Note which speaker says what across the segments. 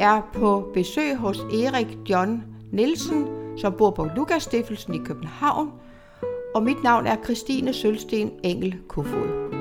Speaker 1: er på besøg hos Erik John Nielsen, som bor på Lukas Stiftelsen i København, og mit navn er Christine Sølsten Engel Kofod.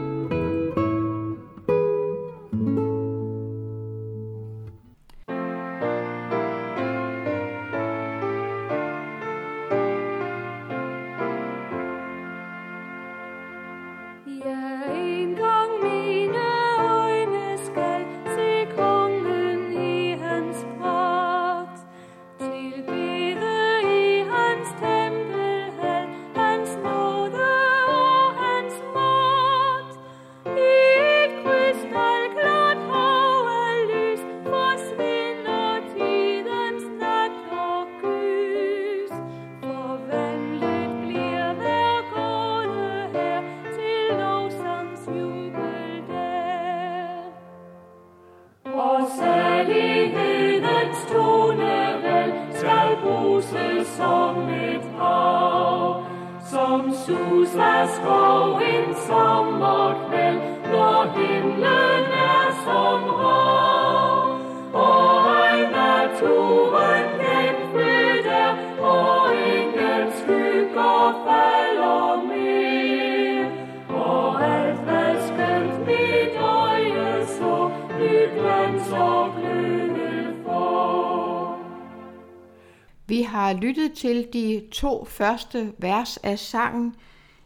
Speaker 1: Har lyttet til de to første vers af sangen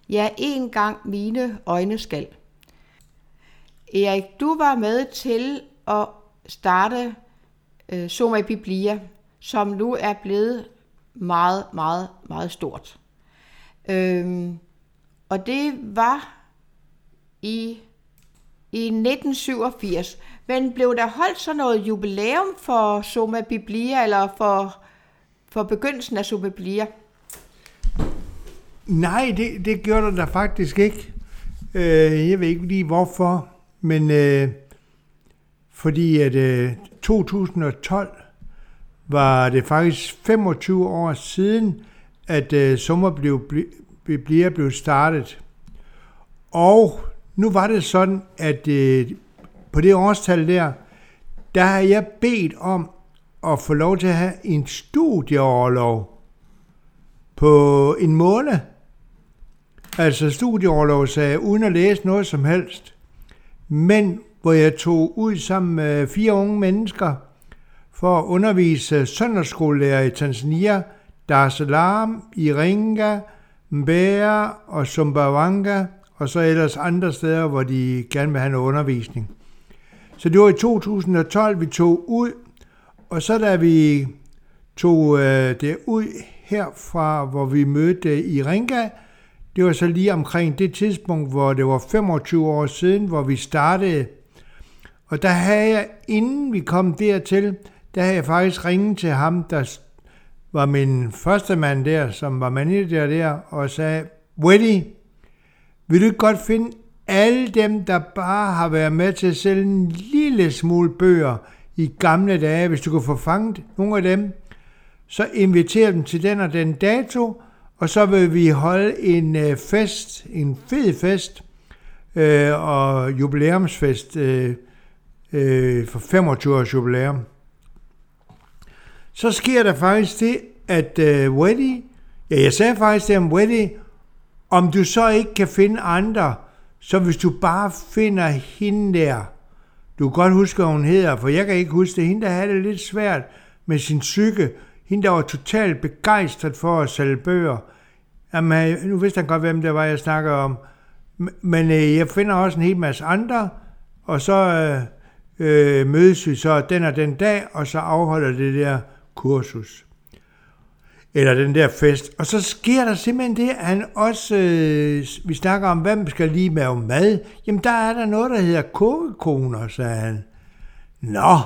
Speaker 1: Ja, en gang mine øjne skal. Erik, du var med til at starte øh, Soma Biblia, som nu er blevet meget, meget, meget stort. Øhm, og det var i, i 1987. Men blev der holdt sådan noget jubilæum for Soma Biblia, eller for for begyndelsen af Subiblia?
Speaker 2: Nej, det, det gjorde der faktisk ikke. Øh, jeg ved ikke lige hvorfor, men øh, fordi at øh, 2012 var det faktisk 25 år siden, at øh, Sommer blev, Biblia blev startet. Og nu var det sådan, at øh, på det årstal der, der har jeg bedt om, at få lov til at have en studieoverlov på en måned. Altså studieoverlov sagde uden at læse noget som helst. Men hvor jeg tog ud sammen med fire unge mennesker for at undervise søndagsskolelærer i Tanzania, Dar es Salaam, Iringa, Mbeya og Sumbawanga, og så ellers andre steder, hvor de gerne vil have noget undervisning. Så det var i 2012, vi tog ud og så da vi tog øh, det ud herfra, hvor vi mødte i Ringa, det var så lige omkring det tidspunkt, hvor det var 25 år siden, hvor vi startede. Og der havde jeg, inden vi kom dertil, der havde jeg faktisk ringet til ham, der var min første mand der, som var manager der, og sagde, Weddy, vil du godt finde alle dem, der bare har været med til at sælge en lille smule bøger, i gamle dage, hvis du kunne få fanget nogle af dem, så inviter dem til den og den dato, og så vil vi holde en øh, fest, en fed fest, øh, og jubilæumsfest øh, øh, for 25 års jubilæum. Så sker der faktisk det, at øh, Weddy, ja jeg sagde faktisk det om Weddy, om du så ikke kan finde andre, så hvis du bare finder hende der, du kan godt huske, hvad hun hedder, for jeg kan ikke huske det. Hende, der havde det lidt svært med sin psyke. Hende, der var totalt begejstret for at sælge bøger. Jamen, øh, nu vidste han godt, hvem det var, jeg snakker om. Men øh, jeg finder også en hel masse andre, og så øh, øh, mødes vi så den og den dag, og så afholder det der kursus eller den der fest. Og så sker der simpelthen det, at han også, øh, vi snakker om, hvem skal lige med mad. Jamen, der er der noget, der hedder kogekoner, sagde han. Nå,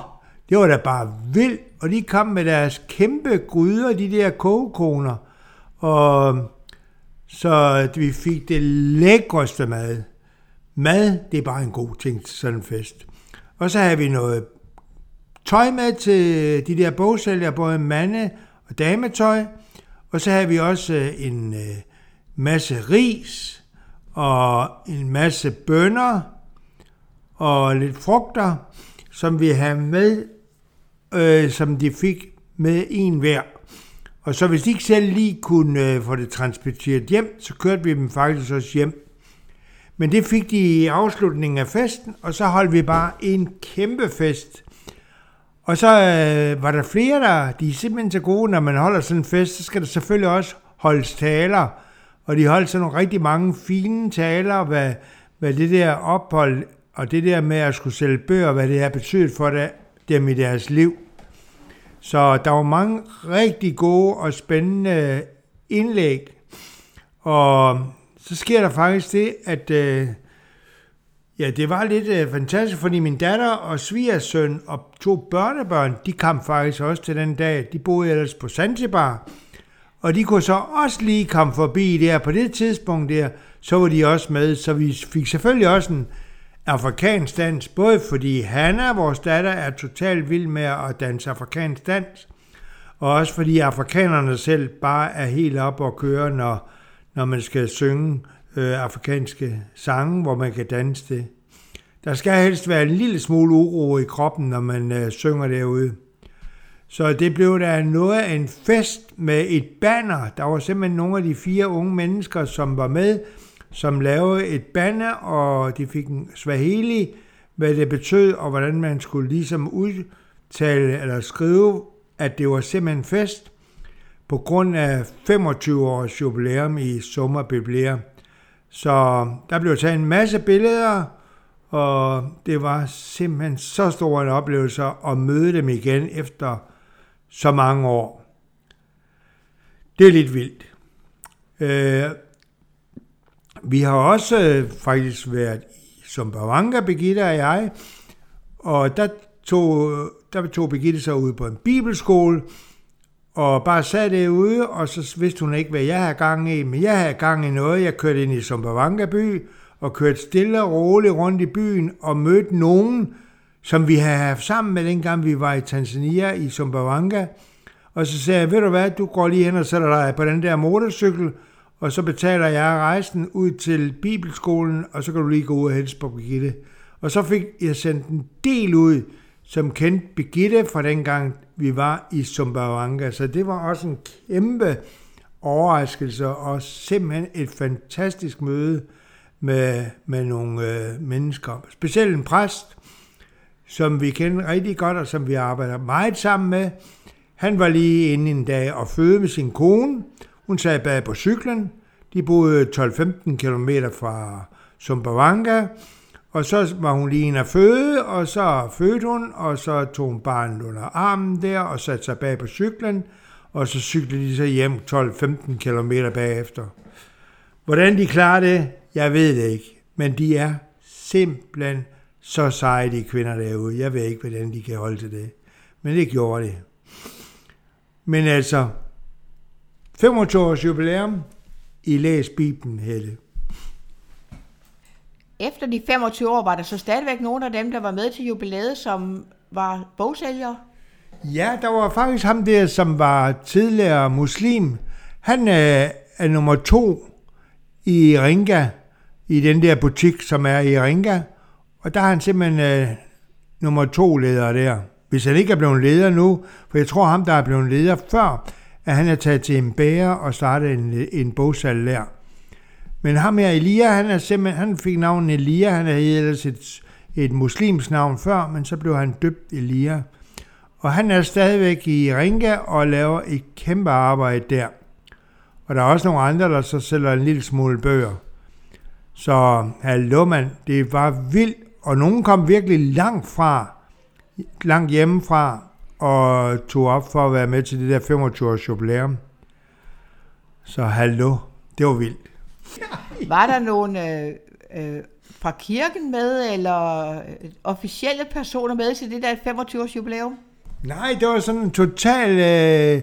Speaker 2: det var da bare vildt. Og de kom med deres kæmpe gryder, de der kogekoner. Og så vi fik det lækreste mad. Mad, det er bare en god ting til sådan en fest. Og så havde vi noget tøj med til de der bogsælgere, både mande og dametøj. Og så havde vi også øh, en øh, masse ris og en masse bønner og lidt frugter, som vi havde med øh, som de fik med en hver. Og så hvis de ikke selv lige kunne øh, få det transporteret hjem, så kørte vi dem faktisk også hjem. Men det fik de i afslutningen af festen, og så holdt vi bare en kæmpe fest. Og så øh, var der flere, der de er simpelthen så gode, når man holder sådan en fest, så skal der selvfølgelig også holdes taler. Og de holdt sådan nogle rigtig mange fine taler, hvad, hvad det der ophold og det der med at skulle sælge bøger, hvad det har betydet for dem i deres liv. Så der var mange rigtig gode og spændende indlæg. Og så sker der faktisk det, at øh, ja, det var lidt øh, fantastisk, fordi min datter og svigersøn og to børnebørn, de kom faktisk også til den dag. De boede ellers på Zanzibar. Og de kunne så også lige komme forbi der. På det tidspunkt der, så var de også med. Så vi fik selvfølgelig også en afrikansk dans, både fordi Hanna, vores datter, er totalt vild med at danse afrikansk dans, og også fordi afrikanerne selv bare er helt op og køre, når, når man skal synge øh, afrikanske sange, hvor man kan danse det. Der skal helst være en lille smule uro i kroppen, når man øh, synger derude. Så det blev der noget af en fest med et banner. Der var simpelthen nogle af de fire unge mennesker, som var med, som lavede et banner, og de fik en Swahili, hvad det betød, og hvordan man skulle ligesom udtale eller skrive, at det var simpelthen fest på grund af 25 års jubilæum i Sommerbiblia. Så der blev taget en masse billeder, og det var simpelthen så stor en oplevelse at møde dem igen efter så mange år. Det er lidt vildt. Øh, vi har også øh, faktisk været i Sumbawanga, Birgitte og jeg, og der tog, øh, der tog Birgitte sig ud på en bibelskole, og bare sad derude, og så vidste hun ikke, hvad jeg havde gang i, men jeg havde gang i noget. Jeg kørte ind i Sumbawanga by, og kørte stille og roligt rundt i byen, og mødte nogen, som vi havde haft sammen med dengang vi var i Tanzania i Sumbawanga. Og så sagde jeg, ved du hvad, du går lige hen og sætter dig på den der motorcykel, og så betaler jeg rejsen ud til Bibelskolen, og så kan du lige gå ud og hilse på Birgitte. Og så fik jeg sendt en del ud, som kendte Birgitte fra dengang, vi var i Sumbawanga. Så det var også en kæmpe overraskelse, og simpelthen et fantastisk møde med, med nogle øh, mennesker. Specielt en præst, som vi kender rigtig godt, og som vi arbejder meget sammen med. Han var lige inde en dag og føde med sin kone, hun sad bag på cyklen. De boede 12-15 km fra Sumbawanga, og så var hun lige inde at føde, og så fødte hun, og så tog hun barnet under armen der, og satte sig bag på cyklen, og så cyklede de så hjem 12-15 km bagefter. Hvordan de klarer det, jeg ved det ikke, men de er simpelthen så seje, de kvinder derude. Jeg ved ikke, hvordan de kan holde til det. Men det gjorde det. Men altså, 25 års jubilæum i Læs Bibelen, Helle.
Speaker 1: Efter de 25 år var der så stadigvæk nogle af dem, der var med til jubilæet, som var bogsælgere?
Speaker 2: Ja, der var faktisk ham der, som var tidligere muslim. Han er, er nummer to i Ringa, i den der butik, som er i Ringa. Og der er han simpelthen øh, nummer to leder der. Hvis han ikke er blevet leder nu, for jeg tror ham, der er blevet leder før, at han er taget til en bære og startet en, en bogsalg der. Men ham her, Elia, han, er simpelthen, han fik navnet Elia, han havde ellers et, et muslims navn før, men så blev han døbt Elia. Og han er stadigvæk i Ringa og laver et kæmpe arbejde der. Og der er også nogle andre, der så sælger en lille smule bøger. Så hallo mand, det var vildt, og nogen kom virkelig langt fra, langt hjemmefra, og tog op for at være med til det der 25-års jubilæum. Så hallo, det var vildt.
Speaker 1: Var der nogen øh, øh, fra kirken med, eller øh, officielle personer med til det der 25-års jubilæum?
Speaker 2: Nej, det var sådan en total øh,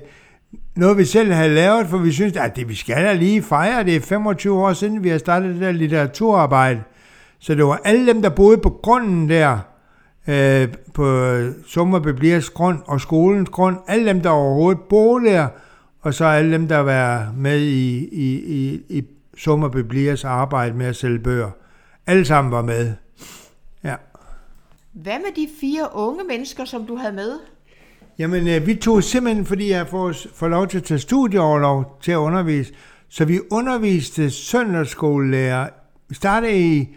Speaker 2: noget, vi selv havde lavet, for vi synes, at det, vi skal da lige fejre. Det er 25 år siden, vi har startet det der litteraturarbejde. Så det var alle dem, der boede på grunden der, øh, på Sommerbiblias grund og skolens grund. Alle dem, der overhovedet boede der, og så alle dem, der var med i, i, i, i Sommerbiblias arbejde med at sælge bøger. Alle sammen var med. Ja.
Speaker 1: Hvad med de fire unge mennesker, som du havde med?
Speaker 2: Jamen, øh, vi tog simpelthen, fordi jeg får, får lov til at tage studieoverlov til at undervise, så vi underviste søndagsskolelærer. Vi startede i,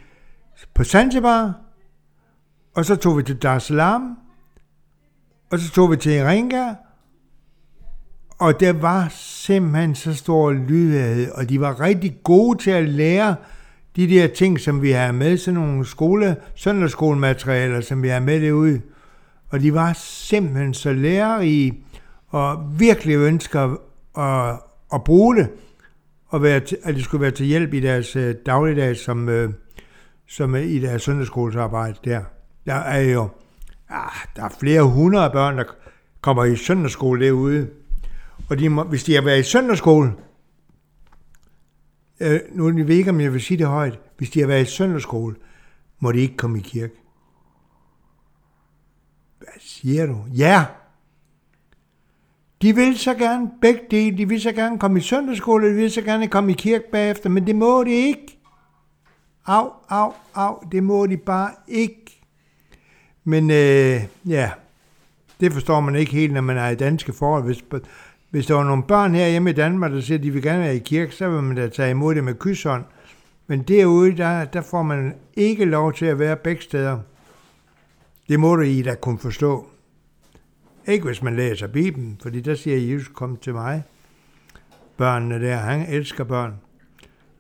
Speaker 2: på Zanzibar, og så tog vi til Dar es Salaam, og så tog vi til Iringa, og der var simpelthen så stor lydhed, og de var rigtig gode til at lære de der ting, som vi har med, sådan nogle skole, søndagsskolematerialer, som vi har med derude. Og de var simpelthen så lærerige, og virkelig ønsker at, at bruge det, og være til, at det skulle være til hjælp i deres øh, dagligdag, som, øh, som øh, i deres søndagsskolesarbejde der. Der er jo ah, der er flere hundrede børn, der kommer i søndagsskole derude. Og de må, hvis de har været i søndagsskole, øh, nu ved jeg ikke, om jeg vil sige det højt, hvis de har været i søndagsskole, må de ikke komme i kirke. Hvad siger du? Ja! De vil så gerne begge dele. De vil så gerne komme i søndagsskole, de vil så gerne komme i kirke bagefter, men det må de ikke. Au, au, au, det må de bare ikke. Men øh, ja, det forstår man ikke helt, når man er i danske forhold. Hvis, hvis der var nogle børn her hjemme i Danmark, der siger, at de vil gerne være i kirke, så vil man da tage imod det med kysshånd. Men derude, der, der får man ikke lov til at være begge steder. Det må du i da kunne forstå. Ikke hvis man læser Bibelen, fordi der siger Jesus, kom til mig. Børnene der, han elsker børn.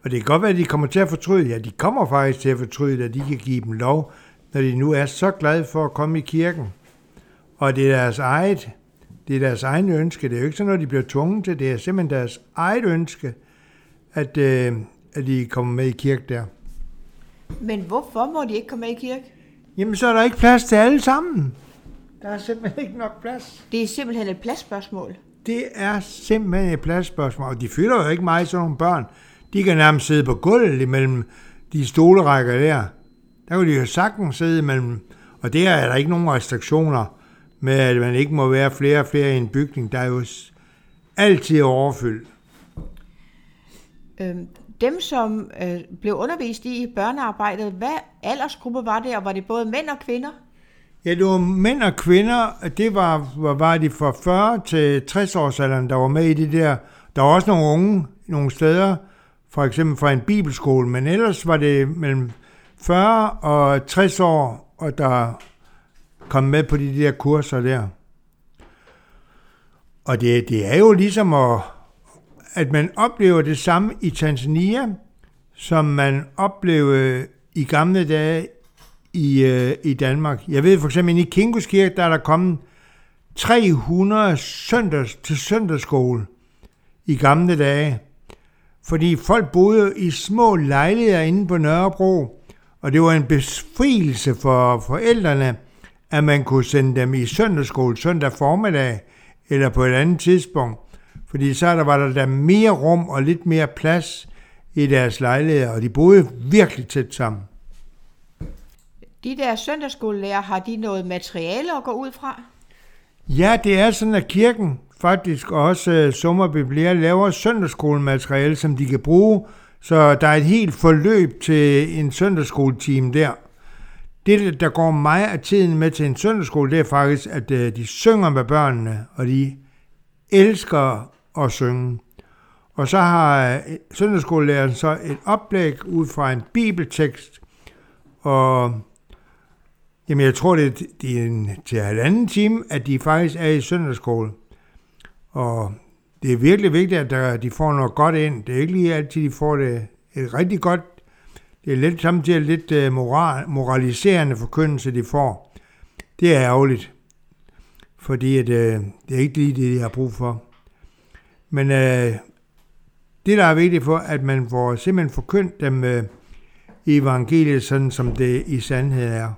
Speaker 2: Og det kan godt være, at de kommer til at fortryde. Ja, de kommer faktisk til at fortryde, at de kan give dem lov, når de nu er så glade for at komme i kirken. Og det er deres eget, det er deres egen ønske. Det er jo ikke sådan noget, de bliver tvunget til. Det er simpelthen deres eget ønske, at, øh, at de kommer med i kirke der.
Speaker 1: Men hvorfor må de ikke komme med i kirke?
Speaker 2: Jamen, så er der ikke plads til alle sammen. Der er simpelthen ikke nok plads.
Speaker 1: Det er simpelthen et pladsspørgsmål.
Speaker 2: Det er simpelthen et pladsspørgsmål. Og de fylder jo ikke meget sådan nogle børn. De kan nærmest sidde på gulvet imellem de stolerækker der. Der kan de jo sagtens sidde imellem. Og der er der ikke nogen restriktioner med, at man ikke må være flere og flere i en bygning. Der er jo altid overfyldt.
Speaker 1: Øhm, dem, som øh, blev undervist i børnearbejdet, hvad aldersgruppe var det, og var det både mænd og kvinder?
Speaker 2: Ja, det var mænd og kvinder. Det var, var, var de fra 40 til 60 års alderen, der var med i det der. Der var også nogle unge nogle steder, for eksempel fra en bibelskole, men ellers var det mellem 40 og 60 år, og der kom med på de der kurser der. Og det, det er jo ligesom, at, at man oplever det samme i Tanzania, som man oplevede i gamle dage i, øh, i Danmark. Jeg ved for eksempel, i Kinkos Kirke, der er der kommet 300 søndags, til søndagsskole i gamle dage. Fordi folk boede i små lejligheder inde på Nørrebro, og det var en befrielse for forældrene, at man kunne sende dem i søndagsskole søndag formiddag eller på et andet tidspunkt. Fordi så der var der der mere rum og lidt mere plads i deres lejligheder, og de boede virkelig tæt sammen.
Speaker 1: De der søndagsskolelærer, har de noget materiale at gå ud fra?
Speaker 2: Ja, det er sådan, at kirken faktisk også uh, Summer Biblia laver søndagsskolemateriale, som de kan bruge, så der er et helt forløb til en søndagsskoleteam der. Det, der går mig af tiden med til en søndagsskole, det er faktisk, at øh, de synger med børnene, og de elsker at synge. Og så har øh, søndagsskolelæreren så et oplæg ud fra en bibeltekst, og Jamen, jeg tror, det er, det er en, til halvanden time, at de faktisk er i søndagsskole. Og det er virkelig vigtigt, at de får noget godt ind. Det er ikke lige altid, de får det et rigtig godt. Det er lidt samtidig lidt øh, moral, moraliserende forkyndelse, de får. Det er ærgerligt, fordi at, øh, det er ikke lige det, de har brug for. Men øh, det, der er vigtigt for, at man får simpelthen forkyndt dem øh, evangeliet, sådan som det i sandhed er.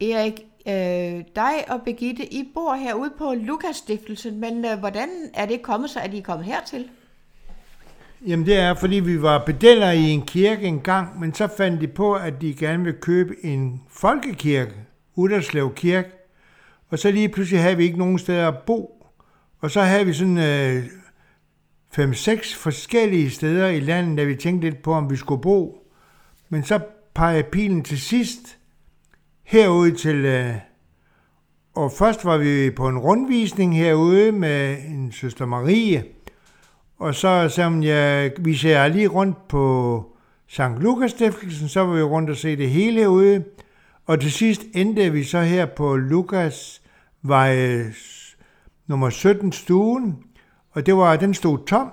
Speaker 1: Erik, øh, dig og Begitte, I bor herude på Lukas Stiftelsen, men øh, hvordan er det kommet sig, at I er kommet hertil?
Speaker 2: Jamen det er, fordi vi var bedeller i en kirke engang, men så fandt de på, at de gerne vil købe en folkekirke, Uderslev Kirke, og så lige pludselig havde vi ikke nogen steder at bo. Og så havde vi sådan øh, fem-seks forskellige steder i landet, da vi tænkte lidt på, om vi skulle bo. Men så pegede pilen til sidst herude til, øh, og først var vi på en rundvisning herude med en søster Marie, og så som jeg, vi ser lige rundt på St. Lukas Stiftelsen, så var vi rundt og se det hele herude, og til sidst endte vi så her på Lukas vej nummer 17 stuen, og det var, den stod tom,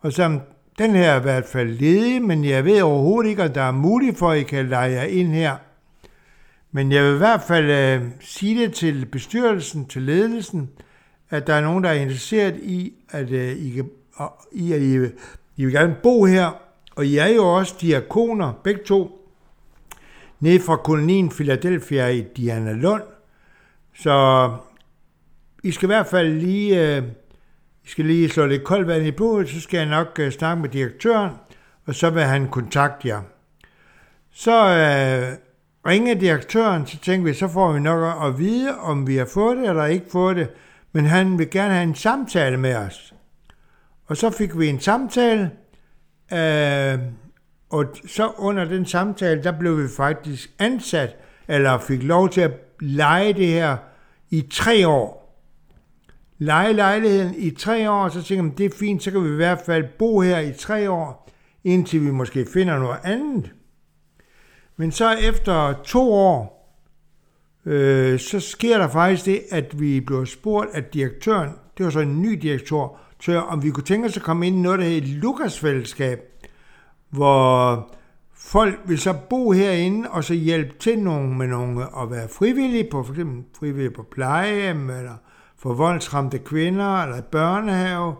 Speaker 2: og så den her er i hvert fald ledig, men jeg ved overhovedet ikke, om der er muligt for, at I kan lege jer ind her. Men jeg vil i hvert fald øh, sige det til bestyrelsen, til ledelsen, at der er nogen, der er interesseret i, at øh, I, kan, og i, at I, I vil gerne bo her. Og I er jo også diakoner, begge to, nede fra kolonien Philadelphia i Diana Lund. Så I skal i hvert fald lige, øh, I skal lige slå lidt koldt vand i blodet, så skal jeg nok øh, snakke med direktøren, og så vil han kontakte jer. Så øh, ringer direktøren, så tænker vi, så får vi nok at vide, om vi har fået det eller ikke fået det, men han vil gerne have en samtale med os. Og så fik vi en samtale, øh, og så under den samtale, der blev vi faktisk ansat, eller fik lov til at lege det her i tre år. Lege lejligheden i tre år, så tænker man, det er fint, så kan vi i hvert fald bo her i tre år, indtil vi måske finder noget andet. Men så efter to år, øh, så sker der faktisk det, at vi blev spurgt af direktøren, det var så en ny direktør, så om vi kunne tænke os at komme ind i noget, der hedder et Lukas-fællesskab, hvor folk vil så bo herinde og så hjælpe til nogen med nogen at være frivillige på, for eksempel frivillige på plejehjem, eller for voldsramte kvinder, eller børnehave,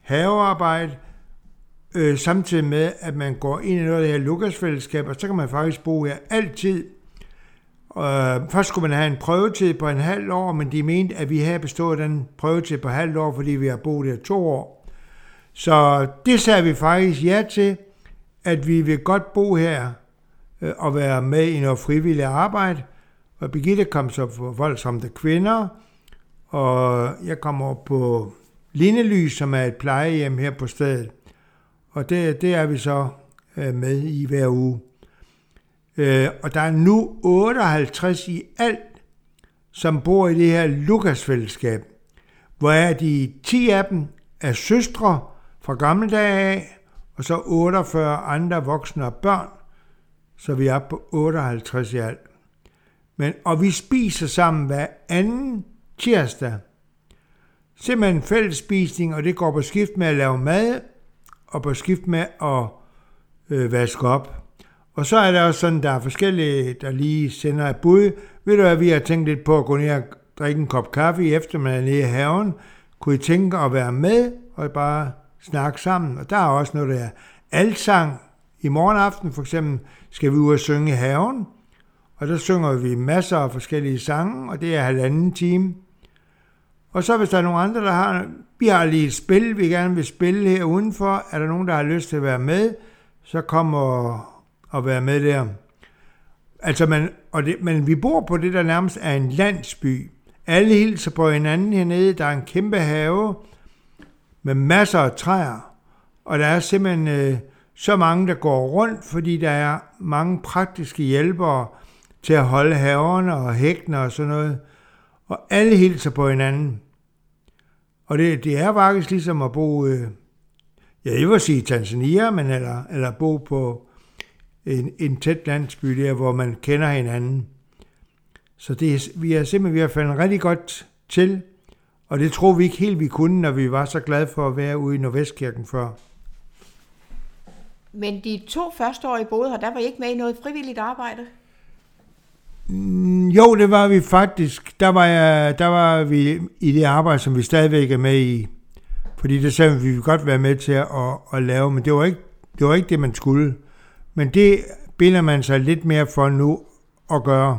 Speaker 2: havearbejde, øh, samtidig med, at man går ind i noget af det her Lukas-fællesskab, og så kan man faktisk bo her altid. Øh, først skulle man have en prøvetid på en halv år, men de mente, at vi havde bestået den prøvetid på halvt år, fordi vi har boet her to år. Så det sagde vi faktisk ja til, at vi vil godt bo her øh, og være med i noget frivilligt arbejde. Og Birgitte kom så for voldsramte kvinder, og jeg kom op på Lindelys, som er et plejehjem her på stedet. Og det, det er vi så øh, med i hver uge. Øh, og der er nu 58 i alt, som bor i det her Lukas-fællesskab, hvor er de 10 af dem er søstre fra gamle dage af, og så 48 andre voksne og børn, så vi er på 58 i alt. Men, og vi spiser sammen hver anden tirsdag. Simpelthen fælles spisning, og det går på skift med at lave mad, og på skift med at øh, vaske op. Og så er der også sådan, der er forskellige, der lige sender et bud. Ved du hvad, vi har tænkt lidt på at gå ned og drikke en kop kaffe i eftermiddag nede i haven. Kunne I tænke at være med og bare snakke sammen? Og der er også noget, der er altsang. I morgen aften for eksempel skal vi ud og synge i haven. Og der synger vi masser af forskellige sange, og det er halvanden time. Og så hvis der er nogen andre, der har, vi har lige et spil, vi gerne vil spille her udenfor, er der nogen, der har lyst til at være med, så kommer og, være med der. Altså, man, og det, men vi bor på det, der nærmest er en landsby. Alle hilser på hinanden hernede. Der er en kæmpe have med masser af træer. Og der er simpelthen øh, så mange, der går rundt, fordi der er mange praktiske hjælpere til at holde haverne og hækkene og sådan noget. Og alle hilser på hinanden. Og det, det er faktisk ligesom at bo, øh, ja, jeg vil sige Tanzania, men eller, eller bo på en, en tæt landsby der, hvor man kender hinanden. Så det er, vi er simpelthen vi har faldet rigtig godt til, og det tror vi ikke helt, vi kunne, når vi var så glade for at være ude i Nordvestkirken før.
Speaker 1: Men de to første år, I boede her, der var I ikke med i noget frivilligt arbejde?
Speaker 2: Mm, jo, det var vi faktisk. Der var, jeg, der var vi i det arbejde, som vi stadigvæk er med i. Fordi det sagde vi, vi ville godt være med til at, at, at lave, men det var, ikke, det var ikke det, man skulle. Men det binder man sig lidt mere for nu at gøre.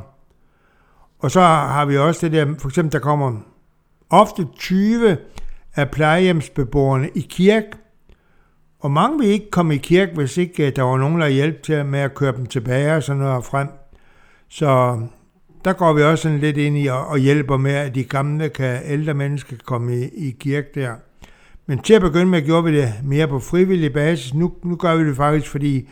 Speaker 2: Og så har vi også det der, for eksempel der kommer ofte 20 af plejehjemsbeboerne i kirke, og mange vil ikke komme i kirke, hvis ikke øh, der var nogen, der hjælp til med at køre dem tilbage og sådan noget frem. Så der går vi også sådan lidt ind i og, og hjælper med, at de gamle kan, ældre mennesker kan komme i, i kirke der. Men til at begynde med gjorde vi det mere på frivillig basis. Nu, nu gør vi det faktisk, fordi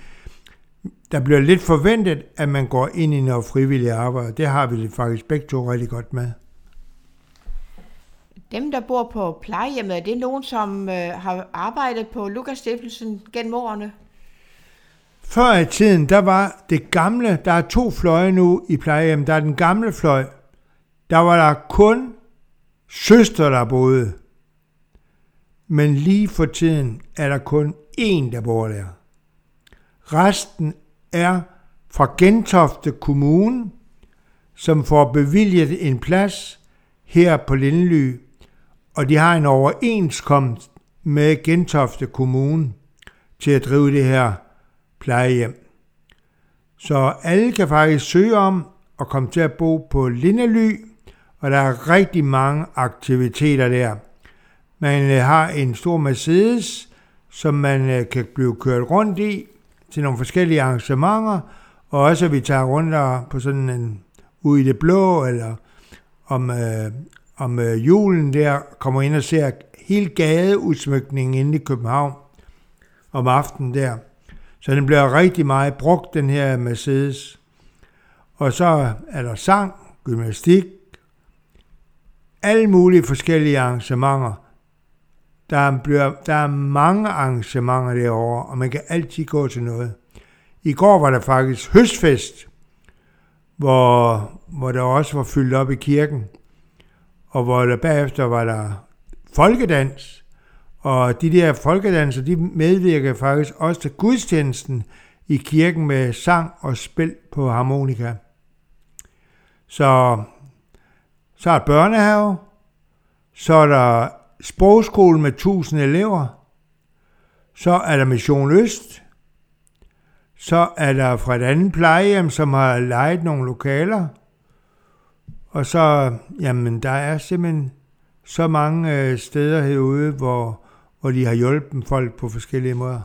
Speaker 2: der bliver lidt forventet, at man går ind i noget frivilligt arbejde. Det har vi faktisk begge to rigtig godt med.
Speaker 1: Dem, der bor på plejehjemmet, er det nogen, som øh, har arbejdet på Lukas Stiftelsen gennem årene?
Speaker 2: Før i tiden, der var det gamle, der er to fløje nu i plejehjem. Der er den gamle fløj, der var der kun søster, der boede. Men lige for tiden er der kun én, der bor der. Resten er fra Gentofte Kommune, som får bevilget en plads her på Lindely, og de har en overenskomst med Gentofte Kommune til at drive det her plejehjem. Så alle kan faktisk søge om at komme til at bo på Lindely, og der er rigtig mange aktiviteter der. Man øh, har en stor Mercedes, som man øh, kan blive kørt rundt i til nogle forskellige arrangementer, og også at vi tager rundt på sådan en ude i det blå, eller om, øh, om øh, julen der kommer ind og ser hele gadeudsmykningen inde i København om aftenen der. Så den bliver rigtig meget brugt, den her Mercedes. Og så er der sang, gymnastik, alle mulige forskellige arrangementer. Der, bliver, der er mange arrangementer derovre, og man kan altid gå til noget. I går var der faktisk høstfest, hvor, hvor der også var fyldt op i kirken, og hvor der bagefter var der folkedans, og de der folkedanser, de medvirker faktisk også til gudstjenesten i kirken med sang og spil på harmonika. Så, så er der børnehave, så er der sprogskole med 1000 elever, så er der Mission Øst, så er der fra et andet plejehjem, som har lejet nogle lokaler, og så, jamen, der er simpelthen så mange øh, steder herude, hvor, hvor de har hjulpet folk på forskellige måder.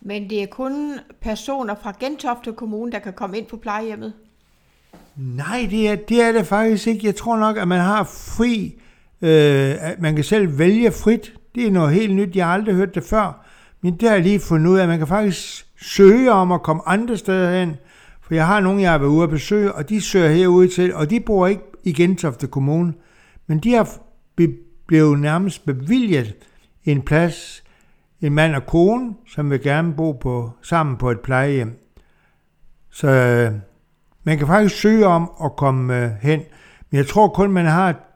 Speaker 1: Men det er kun personer fra Gentofte Kommune, der kan komme ind på plejehjemmet?
Speaker 2: Nej, det er, det er det faktisk ikke. Jeg tror nok, at man har fri, øh, at man kan selv vælge frit. Det er noget helt nyt, jeg har aldrig hørt det før. Men det har jeg lige fundet ud af, at man kan faktisk søge om at komme andre steder hen. For jeg har nogen, jeg har været ude at besøge, og de søger herude til, og de bor ikke i Gentofte Kommune. Men de har blevet nærmest bevilget en plads, en mand og kone, som vil gerne bo på, sammen på et plejehjem. Så øh, man kan faktisk søge om at komme øh, hen, men jeg tror kun, man har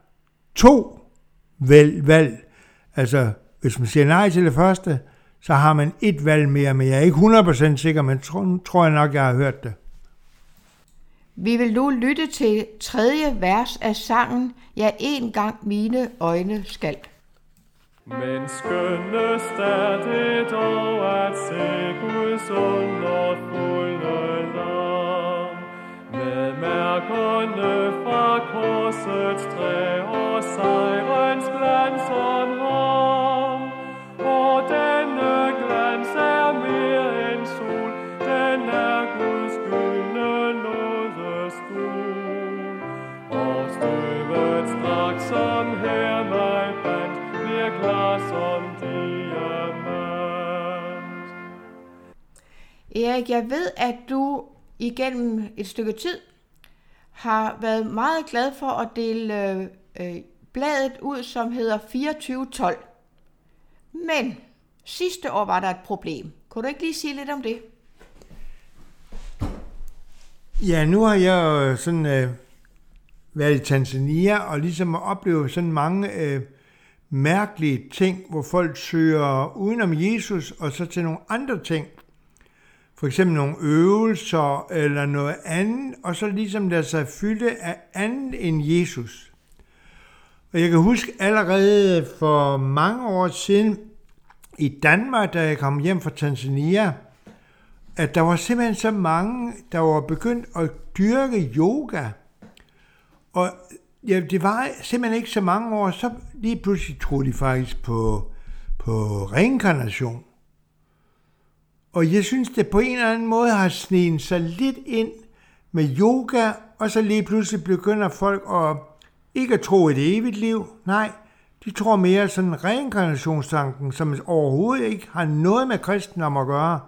Speaker 2: to valg, valg. Altså, hvis man siger nej til det første, så har man et valg mere, men jeg er ikke 100% sikker, men tror, tror jeg nok, jeg har hørt det.
Speaker 1: Vi vil nu lytte til tredje vers af sangen, Ja, en gang mine øjne skal.
Speaker 3: Men skønnest er det dog at se Guds underfulde lam. Med mærkerne fra korsets træ sejrens glans om ham. Og denne glans er mere end sol, den er Guds gyldne nådes gul. Og støvet straks som her mig bandt, bliver klar som diamant.
Speaker 1: Erik, jeg ved, at du igennem et stykke tid har været meget glad for at dele øh, øh bladet ud, som hedder 2412. Men sidste år var der et problem. Kunne du ikke lige sige lidt om det?
Speaker 2: Ja, nu har jeg jo sådan øh, været i Tanzania og ligesom oplevet sådan mange øh, mærkelige ting, hvor folk søger udenom Jesus og så til nogle andre ting. For eksempel nogle øvelser eller noget andet, og så ligesom der sig fylde af andet end Jesus. Og jeg kan huske allerede for mange år siden i Danmark, da jeg kom hjem fra Tanzania, at der var simpelthen så mange, der var begyndt at dyrke yoga. Og ja, det var simpelthen ikke så mange år, så lige pludselig troede de faktisk på, på reinkarnation. Og jeg synes, det på en eller anden måde har sneget sig lidt ind med yoga, og så lige pludselig begynder folk at ikke at tro et evigt liv. Nej, de tror mere sådan reinkarnationstanken, som overhovedet ikke har noget med kristendom at gøre.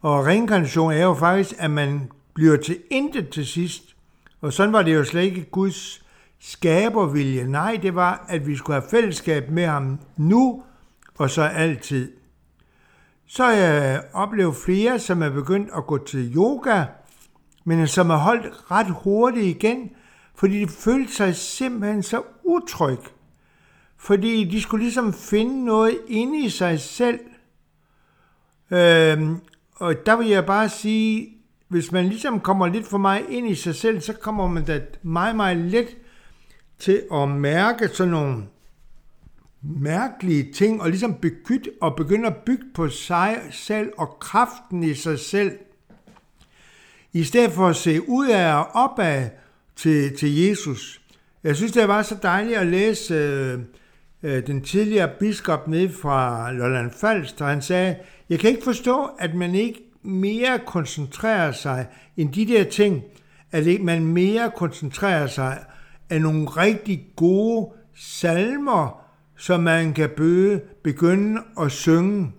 Speaker 2: Og reinkarnation er jo faktisk, at man bliver til intet til sidst. Og sådan var det jo slet ikke Guds skabervilje. Nej, det var, at vi skulle have fællesskab med ham nu og så altid. Så øh, har jeg oplevet flere, som er begyndt at gå til yoga, men som er holdt ret hurtigt igen, fordi de følte sig simpelthen så utryg. Fordi de skulle ligesom finde noget inde i sig selv. Øhm, og der vil jeg bare sige, hvis man ligesom kommer lidt for meget ind i sig selv, så kommer man da meget, meget let til at mærke sådan nogle mærkelige ting, og ligesom begyt, og begynde at bygge på sig selv og kraften i sig selv, i stedet for at se ud af og opad til, til Jesus. Jeg synes, det var så dejligt at læse øh, øh, den tidligere biskop ned fra Lolland Falster. Han sagde, jeg kan ikke forstå, at man ikke mere koncentrerer sig end de der ting, at man mere koncentrerer sig af nogle rigtig gode salmer, som man kan bøge, begynde at synge.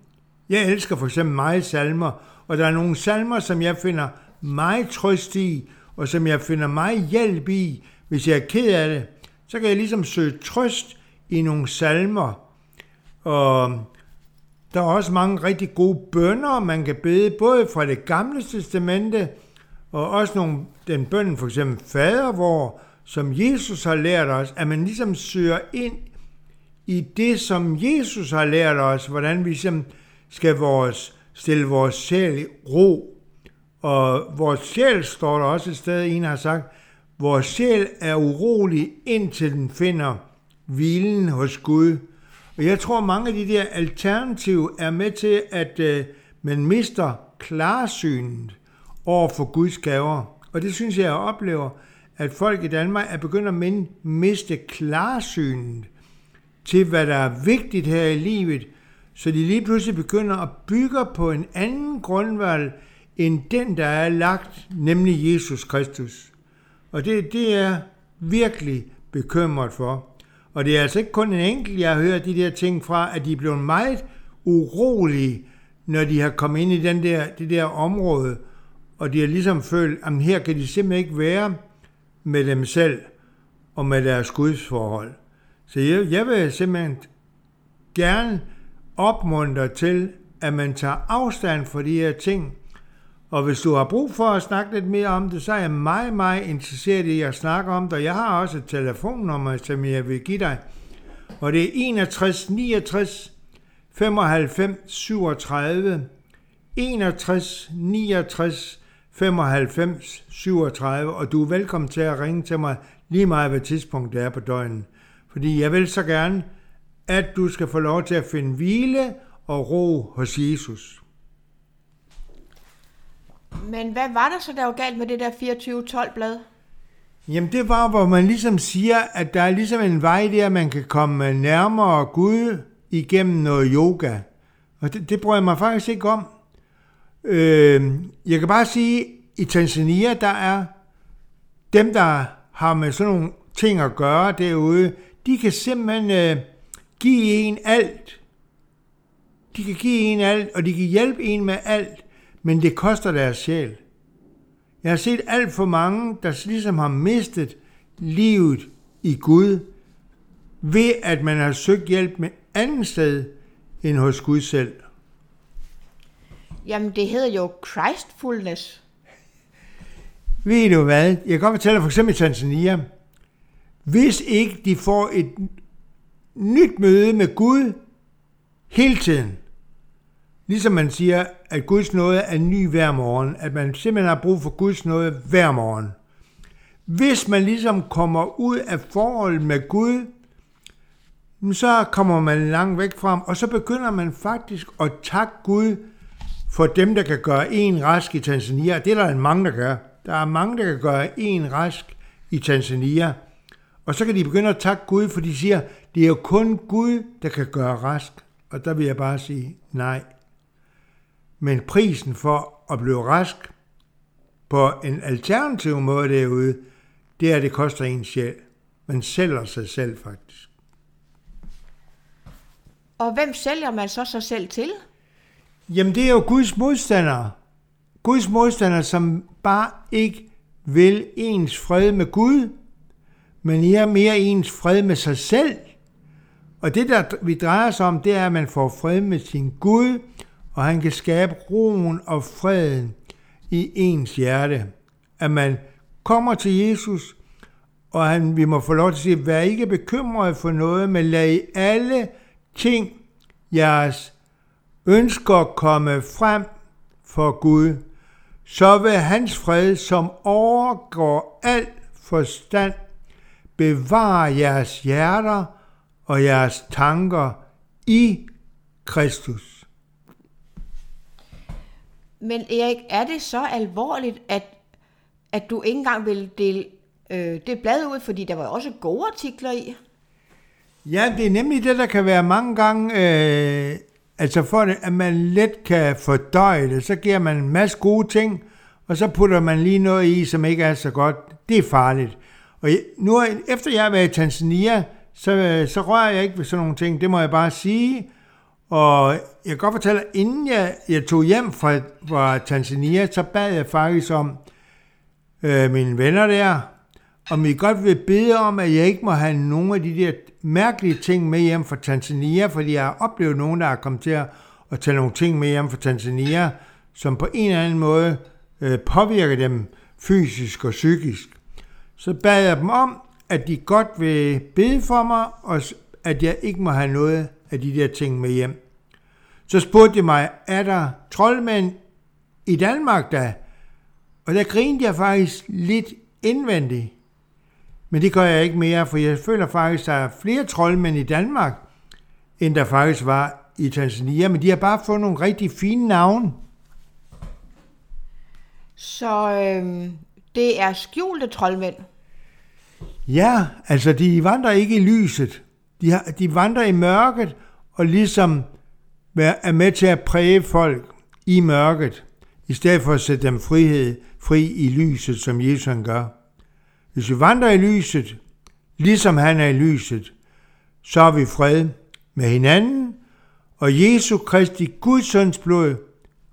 Speaker 2: Jeg elsker for eksempel meget salmer, og der er nogle salmer, som jeg finder meget trøst i, og som jeg finder meget hjælp i, hvis jeg er ked af det, så kan jeg ligesom søge trøst i nogle salmer. Og der er også mange rigtig gode bønder, man kan bede, både fra det gamle testamente, og også nogle, den bøn, for eksempel fader, hvor, som Jesus har lært os, at man ligesom søger ind i det, som Jesus har lært os, hvordan vi ligesom skal vores, stille vores sjæl i ro. Og vores sjæl, står der også et sted, en har sagt, vores sjæl er urolig, indtil den finder hvilen hos Gud. Og jeg tror, mange af de der alternative er med til, at øh, man mister klarsynet over for Guds gaver. Og det synes jeg, jeg oplever, at folk i Danmark er begyndt at miste klarsynet til, hvad der er vigtigt her i livet, så de lige pludselig begynder at bygge på en anden grundvalg, end den, der er lagt, nemlig Jesus Kristus. Og det, det er virkelig bekymret for. Og det er altså ikke kun en enkelt, jeg har hørt de der ting fra, at de er blevet meget urolige, når de har kommet ind i den der, det der område, og de har ligesom følt, at her kan de simpelthen ikke være med dem selv og med deres gudsforhold. Så jeg, jeg vil simpelthen gerne opmuntre til, at man tager afstand fra de her ting. Og hvis du har brug for at snakke lidt mere om det, så er jeg meget, meget interesseret i at snakke om det. Jeg har også et telefonnummer, som jeg vil give dig. Og det er 61 69 95 37 61 69 95 37, og du er velkommen til at ringe til mig lige meget, hvad tidspunkt det er på døgnet. Fordi jeg vil så gerne, at du skal få lov til at finde hvile og ro hos Jesus.
Speaker 1: Men hvad var der så, der var galt med det der 24-12-blad?
Speaker 2: Jamen det var, hvor man ligesom siger, at der er ligesom en vej der, man kan komme øh, nærmere Gud igennem noget yoga. Og det, det bryder jeg mig faktisk ikke om. Øh, jeg kan bare sige, i Tanzania, der er dem, der har med sådan nogle ting at gøre derude, de kan simpelthen øh, give en alt. De kan give en alt, og de kan hjælpe en med alt, men det koster deres sjæl. Jeg har set alt for mange, der ligesom har mistet livet i Gud, ved at man har søgt hjælp med anden sted end hos Gud selv.
Speaker 1: Jamen, det hedder jo Christfulness.
Speaker 2: Ved du hvad? Jeg kan godt fortælle for eksempel i Tanzania, hvis ikke de får et nyt møde med Gud hele tiden, ligesom man siger, at Guds nåde er ny hver morgen, at man simpelthen har brug for Guds nåde hver morgen. Hvis man ligesom kommer ud af forholdet med Gud, så kommer man langt væk fra ham, og så begynder man faktisk at takke Gud for dem, der kan gøre en rask i Tanzania. Det er der mange, der gør. Der er mange, der kan gøre en rask i Tanzania. Og så kan de begynde at takke Gud, for de siger, det er jo kun Gud, der kan gøre rask. Og der vil jeg bare sige nej. Men prisen for at blive rask på en alternativ måde derude, det er, at det koster en sjæl. Man sælger sig selv faktisk.
Speaker 1: Og hvem sælger man så sig selv til?
Speaker 2: Jamen, det er jo Guds modstandere. Guds modstandere, som bare ikke vil ens fred med Gud, men I er mere ens fred med sig selv. Og det, der vi drejer sig om, det er, at man får fred med sin Gud, og han kan skabe roen og freden i ens hjerte. At man kommer til Jesus, og han, vi må få lov til at sige, vær ikke bekymret for noget, men lad i alle ting jeres ønsker komme frem for Gud. Så vil hans fred, som overgår al forstand, bevare jeres hjerter og jeres tanker i Kristus.
Speaker 1: Men Erik, er det så alvorligt, at, at du ikke engang vil dele øh, det blad ud, fordi der var også gode artikler i?
Speaker 2: Ja, det er nemlig det, der kan være mange gange, øh, altså for det, at man let kan fordøje det, så giver man en masse gode ting, og så putter man lige noget i, som ikke er så godt. Det er farligt. Og nu, efter jeg har været i Tanzania, så, øh, så rører jeg ikke ved sådan nogle ting, det må jeg bare sige. Og jeg kan godt fortælle, at inden jeg, jeg tog hjem fra, fra Tanzania, så bad jeg faktisk om øh, mine venner der, om I godt vil bede om, at jeg ikke må have nogle af de der mærkelige ting med hjem fra Tanzania, fordi jeg har oplevet nogen, der er kommet til at, at tage nogle ting med hjem fra Tanzania, som på en eller anden måde øh, påvirker dem fysisk og psykisk. Så bad jeg dem om, at de godt vil bede for mig, og at jeg ikke må have noget af de der ting med hjem. Så spurgte de mig, er der troldmænd i Danmark da? Og der grinede jeg faktisk lidt indvendigt. Men det gør jeg ikke mere, for jeg føler faktisk, at der er flere troldmænd i Danmark, end der faktisk var i Tanzania, men de har bare fået nogle rigtig fine navne.
Speaker 1: Så øh, det er skjulte troldmænd?
Speaker 2: Ja, altså de vandrer ikke i lyset. De, har, de vandrer i mørket og ligesom er med til at præge folk i mørket, i stedet for at sætte dem frihed, fri i lyset, som Jesus gør. Hvis vi vandrer i lyset, ligesom han er i lyset, så har vi fred med hinanden, og Jesu Kristi Guds søns blod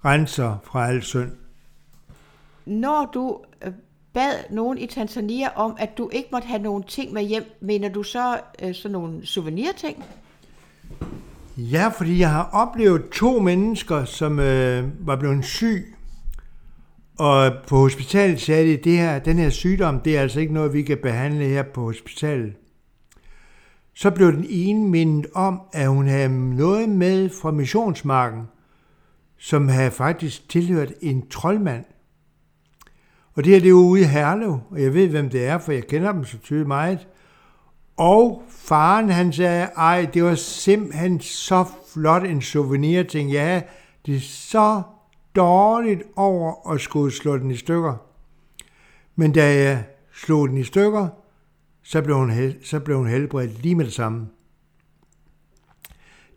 Speaker 2: renser fra al synd.
Speaker 1: Når du bad nogen i Tanzania om, at du ikke måtte have nogen ting med hjem, mener du så øh, sådan nogle souvenirting?
Speaker 2: Ja, fordi jeg har oplevet to mennesker, som øh, var blevet syg, og på hospitalet sagde de, at det her, den her sygdom, det er altså ikke noget, vi kan behandle her på hospitalet. Så blev den ene mindet om, at hun havde noget med fra missionsmarken, som havde faktisk tilhørt en troldmand. Og det her, det er jo ude i Herlev, og jeg ved, hvem det er, for jeg kender dem så tydeligt meget. Og faren, han sagde, ej, det var simpelthen så flot en souvenir, ting. Ja, det er så dårligt over at skulle slå den i stykker. Men da jeg slog den i stykker, så blev hun, så blev hun helbredt lige med det samme.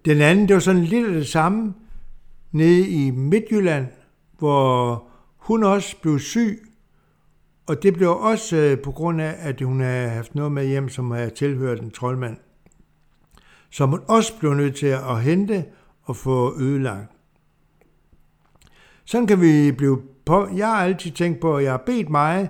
Speaker 2: Den anden, det var sådan lidt af det samme, nede i Midtjylland, hvor hun også blev syg, og det blev også øh, på grund af, at hun havde haft noget med hjem, som havde tilhørt en troldmand, som hun også blev nødt til at hente og få ødelagt. Sådan kan vi blive på. Jeg har altid tænkt på, at jeg har bedt mig,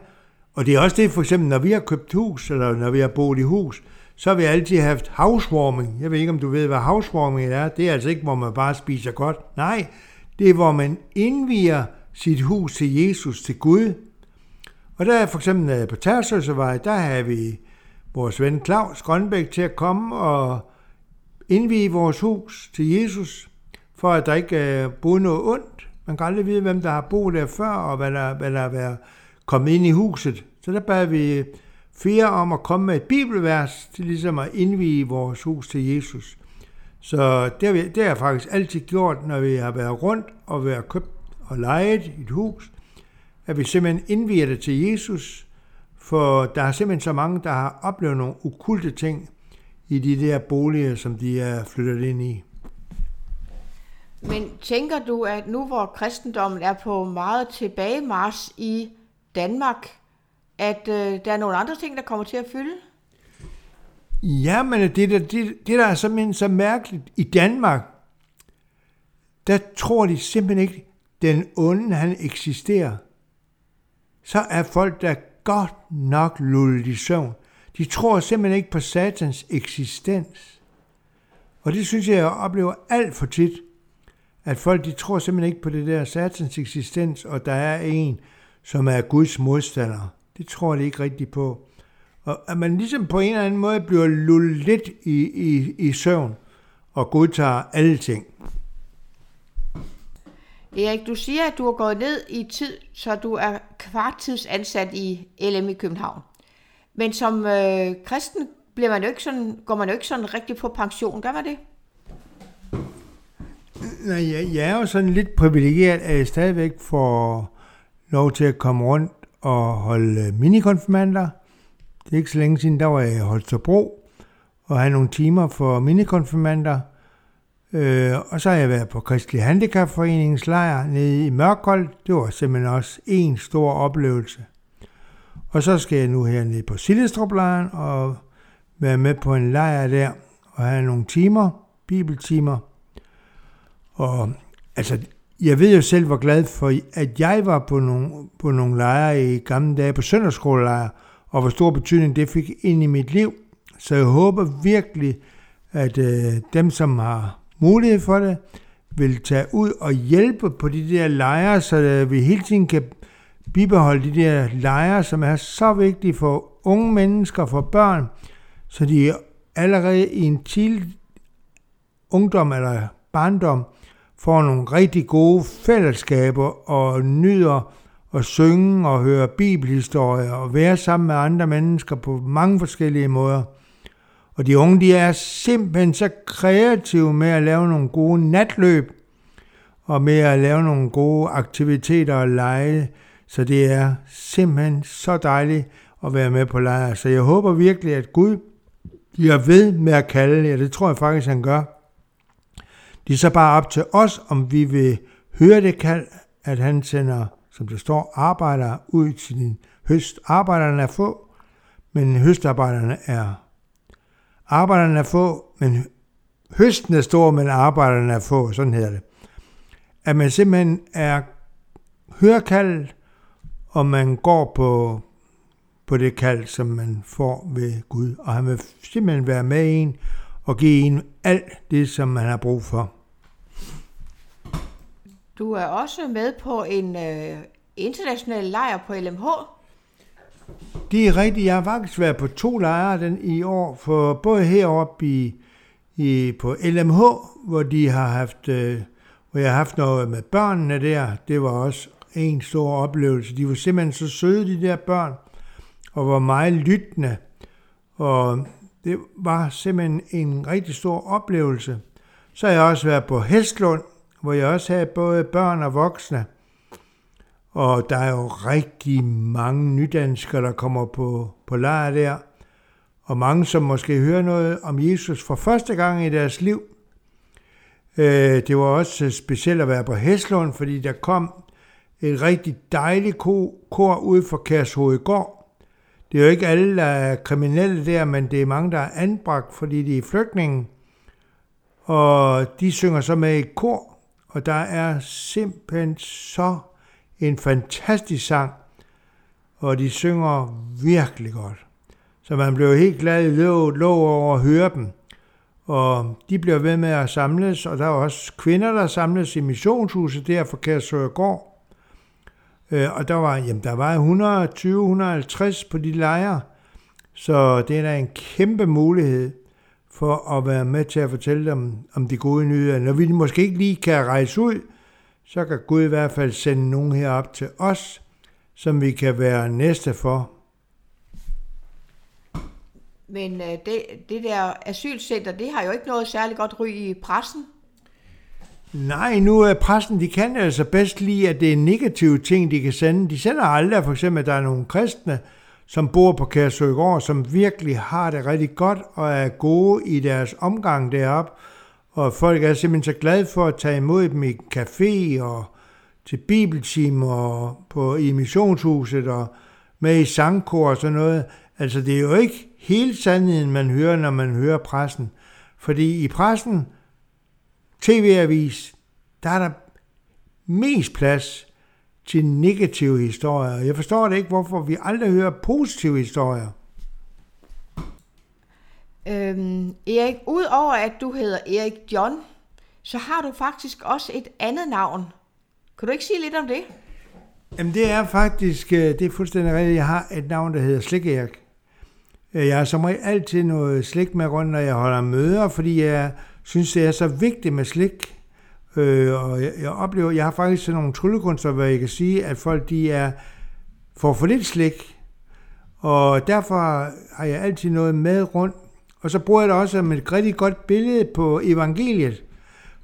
Speaker 2: og det er også det, for eksempel, når vi har købt hus, eller når vi har boet i hus, så har vi altid haft housewarming. Jeg ved ikke, om du ved, hvad housewarming er. Det er altså ikke, hvor man bare spiser godt. Nej, det er, hvor man indviger sit hus til Jesus, til Gud. Og der er for eksempel på Tærsøsevej, der har vi vores ven Claus Grønbæk til at komme og indvige vores hus til Jesus, for at der ikke øh, er både noget ondt, man kan aldrig vide, hvem der har boet der før, og hvad der, hvad der er kommet ind i huset. Så der bad vi fire om at komme med et bibelvers til ligesom at indvige vores hus til Jesus. Så det har, vi, det har jeg faktisk altid gjort, når vi har været rundt og været købt og lejet et hus, at vi simpelthen indviger det til Jesus, for der er simpelthen så mange, der har oplevet nogle ukulte ting i de der boliger, som de er flyttet ind i.
Speaker 1: Men tænker du, at nu hvor kristendommen er på meget tilbagemars i Danmark, at øh, der er nogle andre ting, der kommer til at fylde?
Speaker 2: Ja, men det, der, det, det der er simpelthen så mærkeligt i Danmark, der tror de simpelthen ikke, den onde han eksisterer, så er folk der godt nok lullet i søvn. De tror simpelthen ikke på satans eksistens. Og det synes jeg, jeg oplever alt for tit, at folk de tror simpelthen ikke på det der satans eksistens, og der er en, som er Guds modstander. Det tror de ikke rigtigt på. Og at man ligesom på en eller anden måde bliver lullet lidt i, i, i søvn og godtager alle ting.
Speaker 1: Erik, du siger, at du har gået ned i tid, så du er kvartidsansat i LM i København. Men som øh, kristen bliver man jo ikke sådan, går man jo ikke sådan rigtig på pension, gør man det?
Speaker 2: Nej, jeg, jeg er jo sådan lidt privilegeret, at jeg stadigvæk får lov til at komme rundt og holde øh, minikonfirmander. Det er ikke så længe siden, der var jeg i Holstebro og havde nogle timer for minikonfirmander. Øh, og så har jeg været på Kristelig Handicapforeningens lejr nede i Mørkold. Det var simpelthen også en stor oplevelse. Og så skal jeg nu hernede på Sillestrup og være med på en lejr der og have nogle timer, bibeltimer. Og altså, jeg ved jo selv, hvor glad for, at jeg var på nogle, på nogle lejre i gamle dage på søndagsskolelejre, og hvor stor betydning det fik ind i mit liv. Så jeg håber virkelig, at øh, dem, som har mulighed for det, vil tage ud og hjælpe på de der lejre, så øh, vi hele tiden kan bibeholde de der lejre, som er så vigtige for unge mennesker, for børn, så de allerede i en tidlig ungdom eller barndom får nogle rigtig gode fællesskaber og nyder at synge og høre bibelhistorier og være sammen med andre mennesker på mange forskellige måder. Og de unge, de er simpelthen så kreative med at lave nogle gode natløb og med at lave nogle gode aktiviteter og lege. Så det er simpelthen så dejligt at være med på lejr. Så jeg håber virkelig, at Gud bliver ved med at kalde jer. Det tror jeg faktisk, han gør. Det er så bare op til os, om vi vil høre det kald, at han sender, som det står, arbejdere ud til din høst. Arbejderne er få, men høstarbejderne er Arbejderne er få, men høsten er stor, men arbejderne er få, sådan hedder det. At man simpelthen er hørkaldet, og man går på, på det kald, som man får ved Gud. Og han vil simpelthen være med en og give en alt det, som man har brug for.
Speaker 1: Du er også med på en øh, international lejr på LMH.
Speaker 2: Det er rigtigt. Jeg har faktisk været på to lejre den i år, for både heroppe i, i, på LMH, hvor de har haft, øh, hvor jeg har haft noget med børnene der. Det var også en stor oplevelse. De var simpelthen så søde, de der børn, og var meget lyttende. Og det var simpelthen en rigtig stor oplevelse. Så har jeg også været på Hestlund, hvor jeg også havde både børn og voksne – og der er jo rigtig mange nydanskere, der kommer på, på lejr der. Og mange, som måske hører noget om Jesus for første gang i deres liv. Øh, det var også specielt at være på Heslund, fordi der kom et rigtig dejligt kor ud fra Kærshovedgård. Det er jo ikke alle, der er kriminelle der, men det er mange, der er anbragt, fordi de er flygtninge. Og de synger så med i kor, og der er simpelthen så en fantastisk sang, og de synger virkelig godt. Så man blev helt glad i lov, lå over at høre dem. Og de blev ved med at samles, og der var også kvinder, der samles i missionshuset der for Kærsøgård. Øh, og der var, jamen, der var 120-150 på de lejre, så det er da en kæmpe mulighed for at være med til at fortælle dem om de gode nyheder. Når vi måske ikke lige kan rejse ud, så kan Gud i hvert fald sende nogen herop til os, som vi kan være næste for.
Speaker 1: Men øh, det, det der asylcenter, det har jo ikke noget særligt godt ry i pressen.
Speaker 2: Nej, nu er pressen, de kan altså bedst lide, at det er negative ting, de kan sende. De sender aldrig for eksempel, at der er nogle kristne, som bor på Kærsøgård, som virkelig har det rigtig godt og er gode i deres omgang deroppe og folk er simpelthen så glade for at tage imod dem i café og til bibeltimer og på i missionshuset og med i sangkor og sådan noget. Altså det er jo ikke hele sandheden, man hører, når man hører pressen. Fordi i pressen, tv-avis, der er der mest plads til negative historier. Jeg forstår det ikke, hvorfor vi aldrig hører positive historier.
Speaker 1: Øhm, Erik, udover at du hedder Erik John, så har du faktisk også et andet navn. Kan du ikke sige lidt om det?
Speaker 2: Jamen det er faktisk, øh, det er fuldstændig rigtigt. Jeg har et navn, der hedder Slik Erik. Øh, jeg har som regel altid noget slik med rundt, når jeg holder møder, fordi jeg synes, det er så vigtigt med slik. Øh, og jeg, jeg oplever, jeg har faktisk sådan nogle tryllekunster, hvor jeg kan sige, at folk de er får for lidt slik. Og derfor har jeg altid noget med rundt. Og så bruger jeg det også som et rigtig godt billede på evangeliet.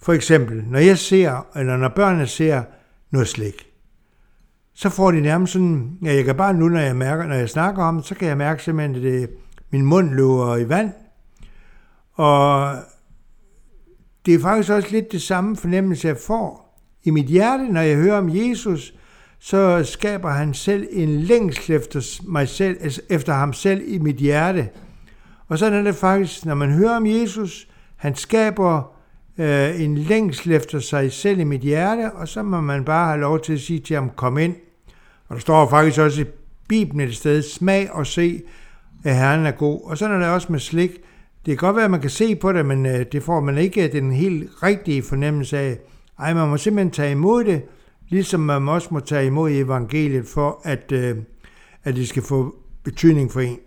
Speaker 2: For eksempel, når jeg ser, eller når børnene ser noget slik, så får de nærmest sådan, ja, jeg kan bare nu, når jeg mærker, når jeg snakker om det, så kan jeg mærke simpelthen, at det, min mund løber i vand. Og det er faktisk også lidt det samme fornemmelse, jeg får i mit hjerte, når jeg hører om Jesus, så skaber han selv en længsel efter mig selv, altså efter ham selv i mit hjerte. Og sådan er det faktisk, når man hører om Jesus, han skaber øh, en længsel efter sig selv i mit hjerte, og så må man bare have lov til at sige til ham, kom ind. Og der står faktisk også i Bibelen et sted, smag og se, at Herren er god. Og sådan er det også med slik. Det kan godt være, at man kan se på det, men øh, det får man ikke den helt rigtige fornemmelse af. Ej, man må simpelthen tage imod det, ligesom man også må tage imod evangeliet, for at, øh, at det skal få betydning for en.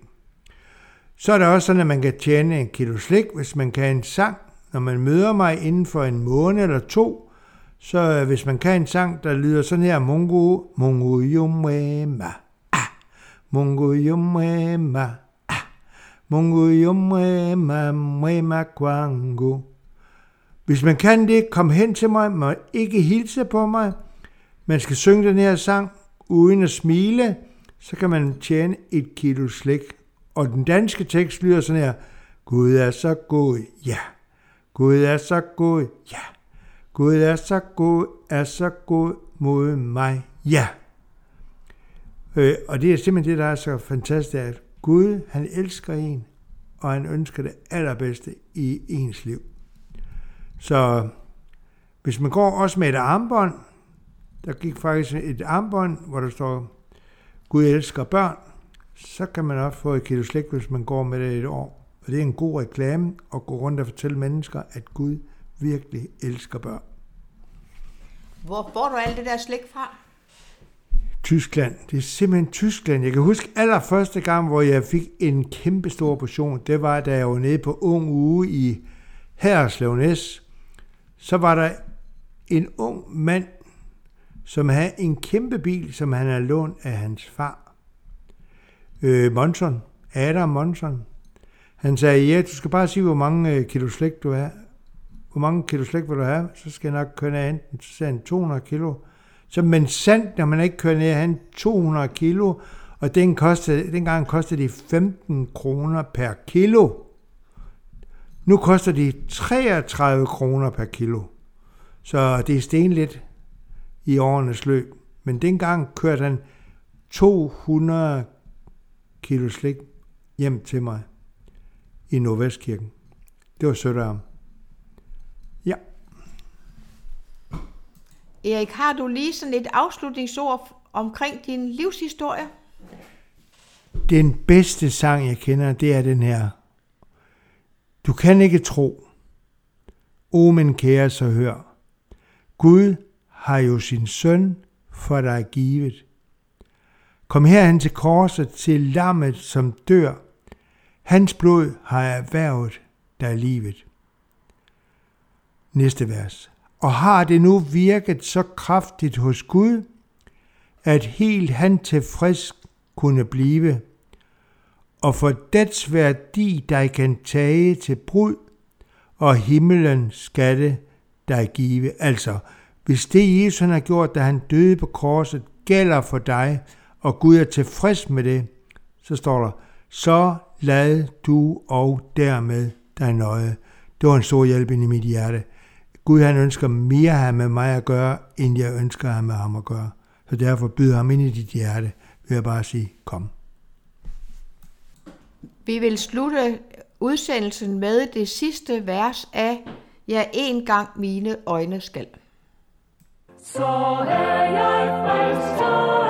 Speaker 2: Så er det også sådan, at man kan tjene en kilo slik, hvis man kan en sang. Når man møder mig inden for en måned eller to, så øh, hvis man kan en sang, der lyder sådan her, Mungu, Mungu yumema, ah, Mungu yumema, ah, Mungu yumema, mwema kwangu. Hvis man kan det, kom hen til mig, må ikke hilse på mig. Man skal synge den her sang uden at smile, så kan man tjene et kilo slik. Og den danske tekst lyder sådan her, Gud er så god, ja. Gud er så god, ja. Gud er så god, er så god mod mig, ja. Øh, og det er simpelthen det, der er så fantastisk, at Gud, han elsker en, og han ønsker det allerbedste i ens liv. Så hvis man går også med et armbånd, der gik faktisk et armbånd, hvor der står, Gud elsker børn, så kan man også få et kilo slik, hvis man går med det et år. Og det er en god reklame at gå rundt og fortælle mennesker, at Gud virkelig elsker børn.
Speaker 1: Hvor får du alt det der slik fra?
Speaker 2: Tyskland. Det er simpelthen Tyskland. Jeg kan huske allerførste gang, hvor jeg fik en kæmpe stor portion. Det var, da jeg var nede på ung uge i Herreslev Næs. Så var der en ung mand, som havde en kæmpe bil, som han havde lånt af hans far. Øh, Monson. Adam Monson. Han sagde, ja, du skal bare sige, hvor mange øh, kilo slik du har. Hvor mange kilo slik vil du have? Så skal jeg nok køre ned enten. Så sagde han 200 kilo. Så men sandt, når man ikke kører ned, han 200 kilo, og den kostede, dengang kostede de 15 kroner per kilo. Nu koster de 33 kroner per kilo. Så det er sten lidt i årenes løb. Men dengang kørte han 200 kilo slik hjem til mig i Nordvestkirken. Det var sødt af ham. Ja.
Speaker 1: Erik, har du lige sådan et afslutningsord omkring din livshistorie?
Speaker 2: Den bedste sang, jeg kender, det er den her. Du kan ikke tro. O, men kære, så hør. Gud har jo sin søn for dig givet. Kom herhen til korset, til lammet, som dør. Hans blod har erhvervet dig livet. Næste vers. Og har det nu virket så kraftigt hos Gud, at helt han tilfreds kunne blive, og for dets værdi dig kan tage til brud, og himmelen skatte dig give. Altså, hvis det Jesus han har gjort, da han døde på korset, gælder for dig, og Gud er tilfreds med det, så står der, så lad du og dermed dig nøje. Det var en stor hjælp ind i mit hjerte. Gud han ønsker mere at have med mig at gøre, end jeg ønsker at have med ham at gøre. Så derfor byder ham ind i dit hjerte, vil jeg bare sige, kom.
Speaker 1: Vi vil slutte udsendelsen med det sidste vers af Ja, en gang mine øjne skal.
Speaker 3: så er jeg frelst.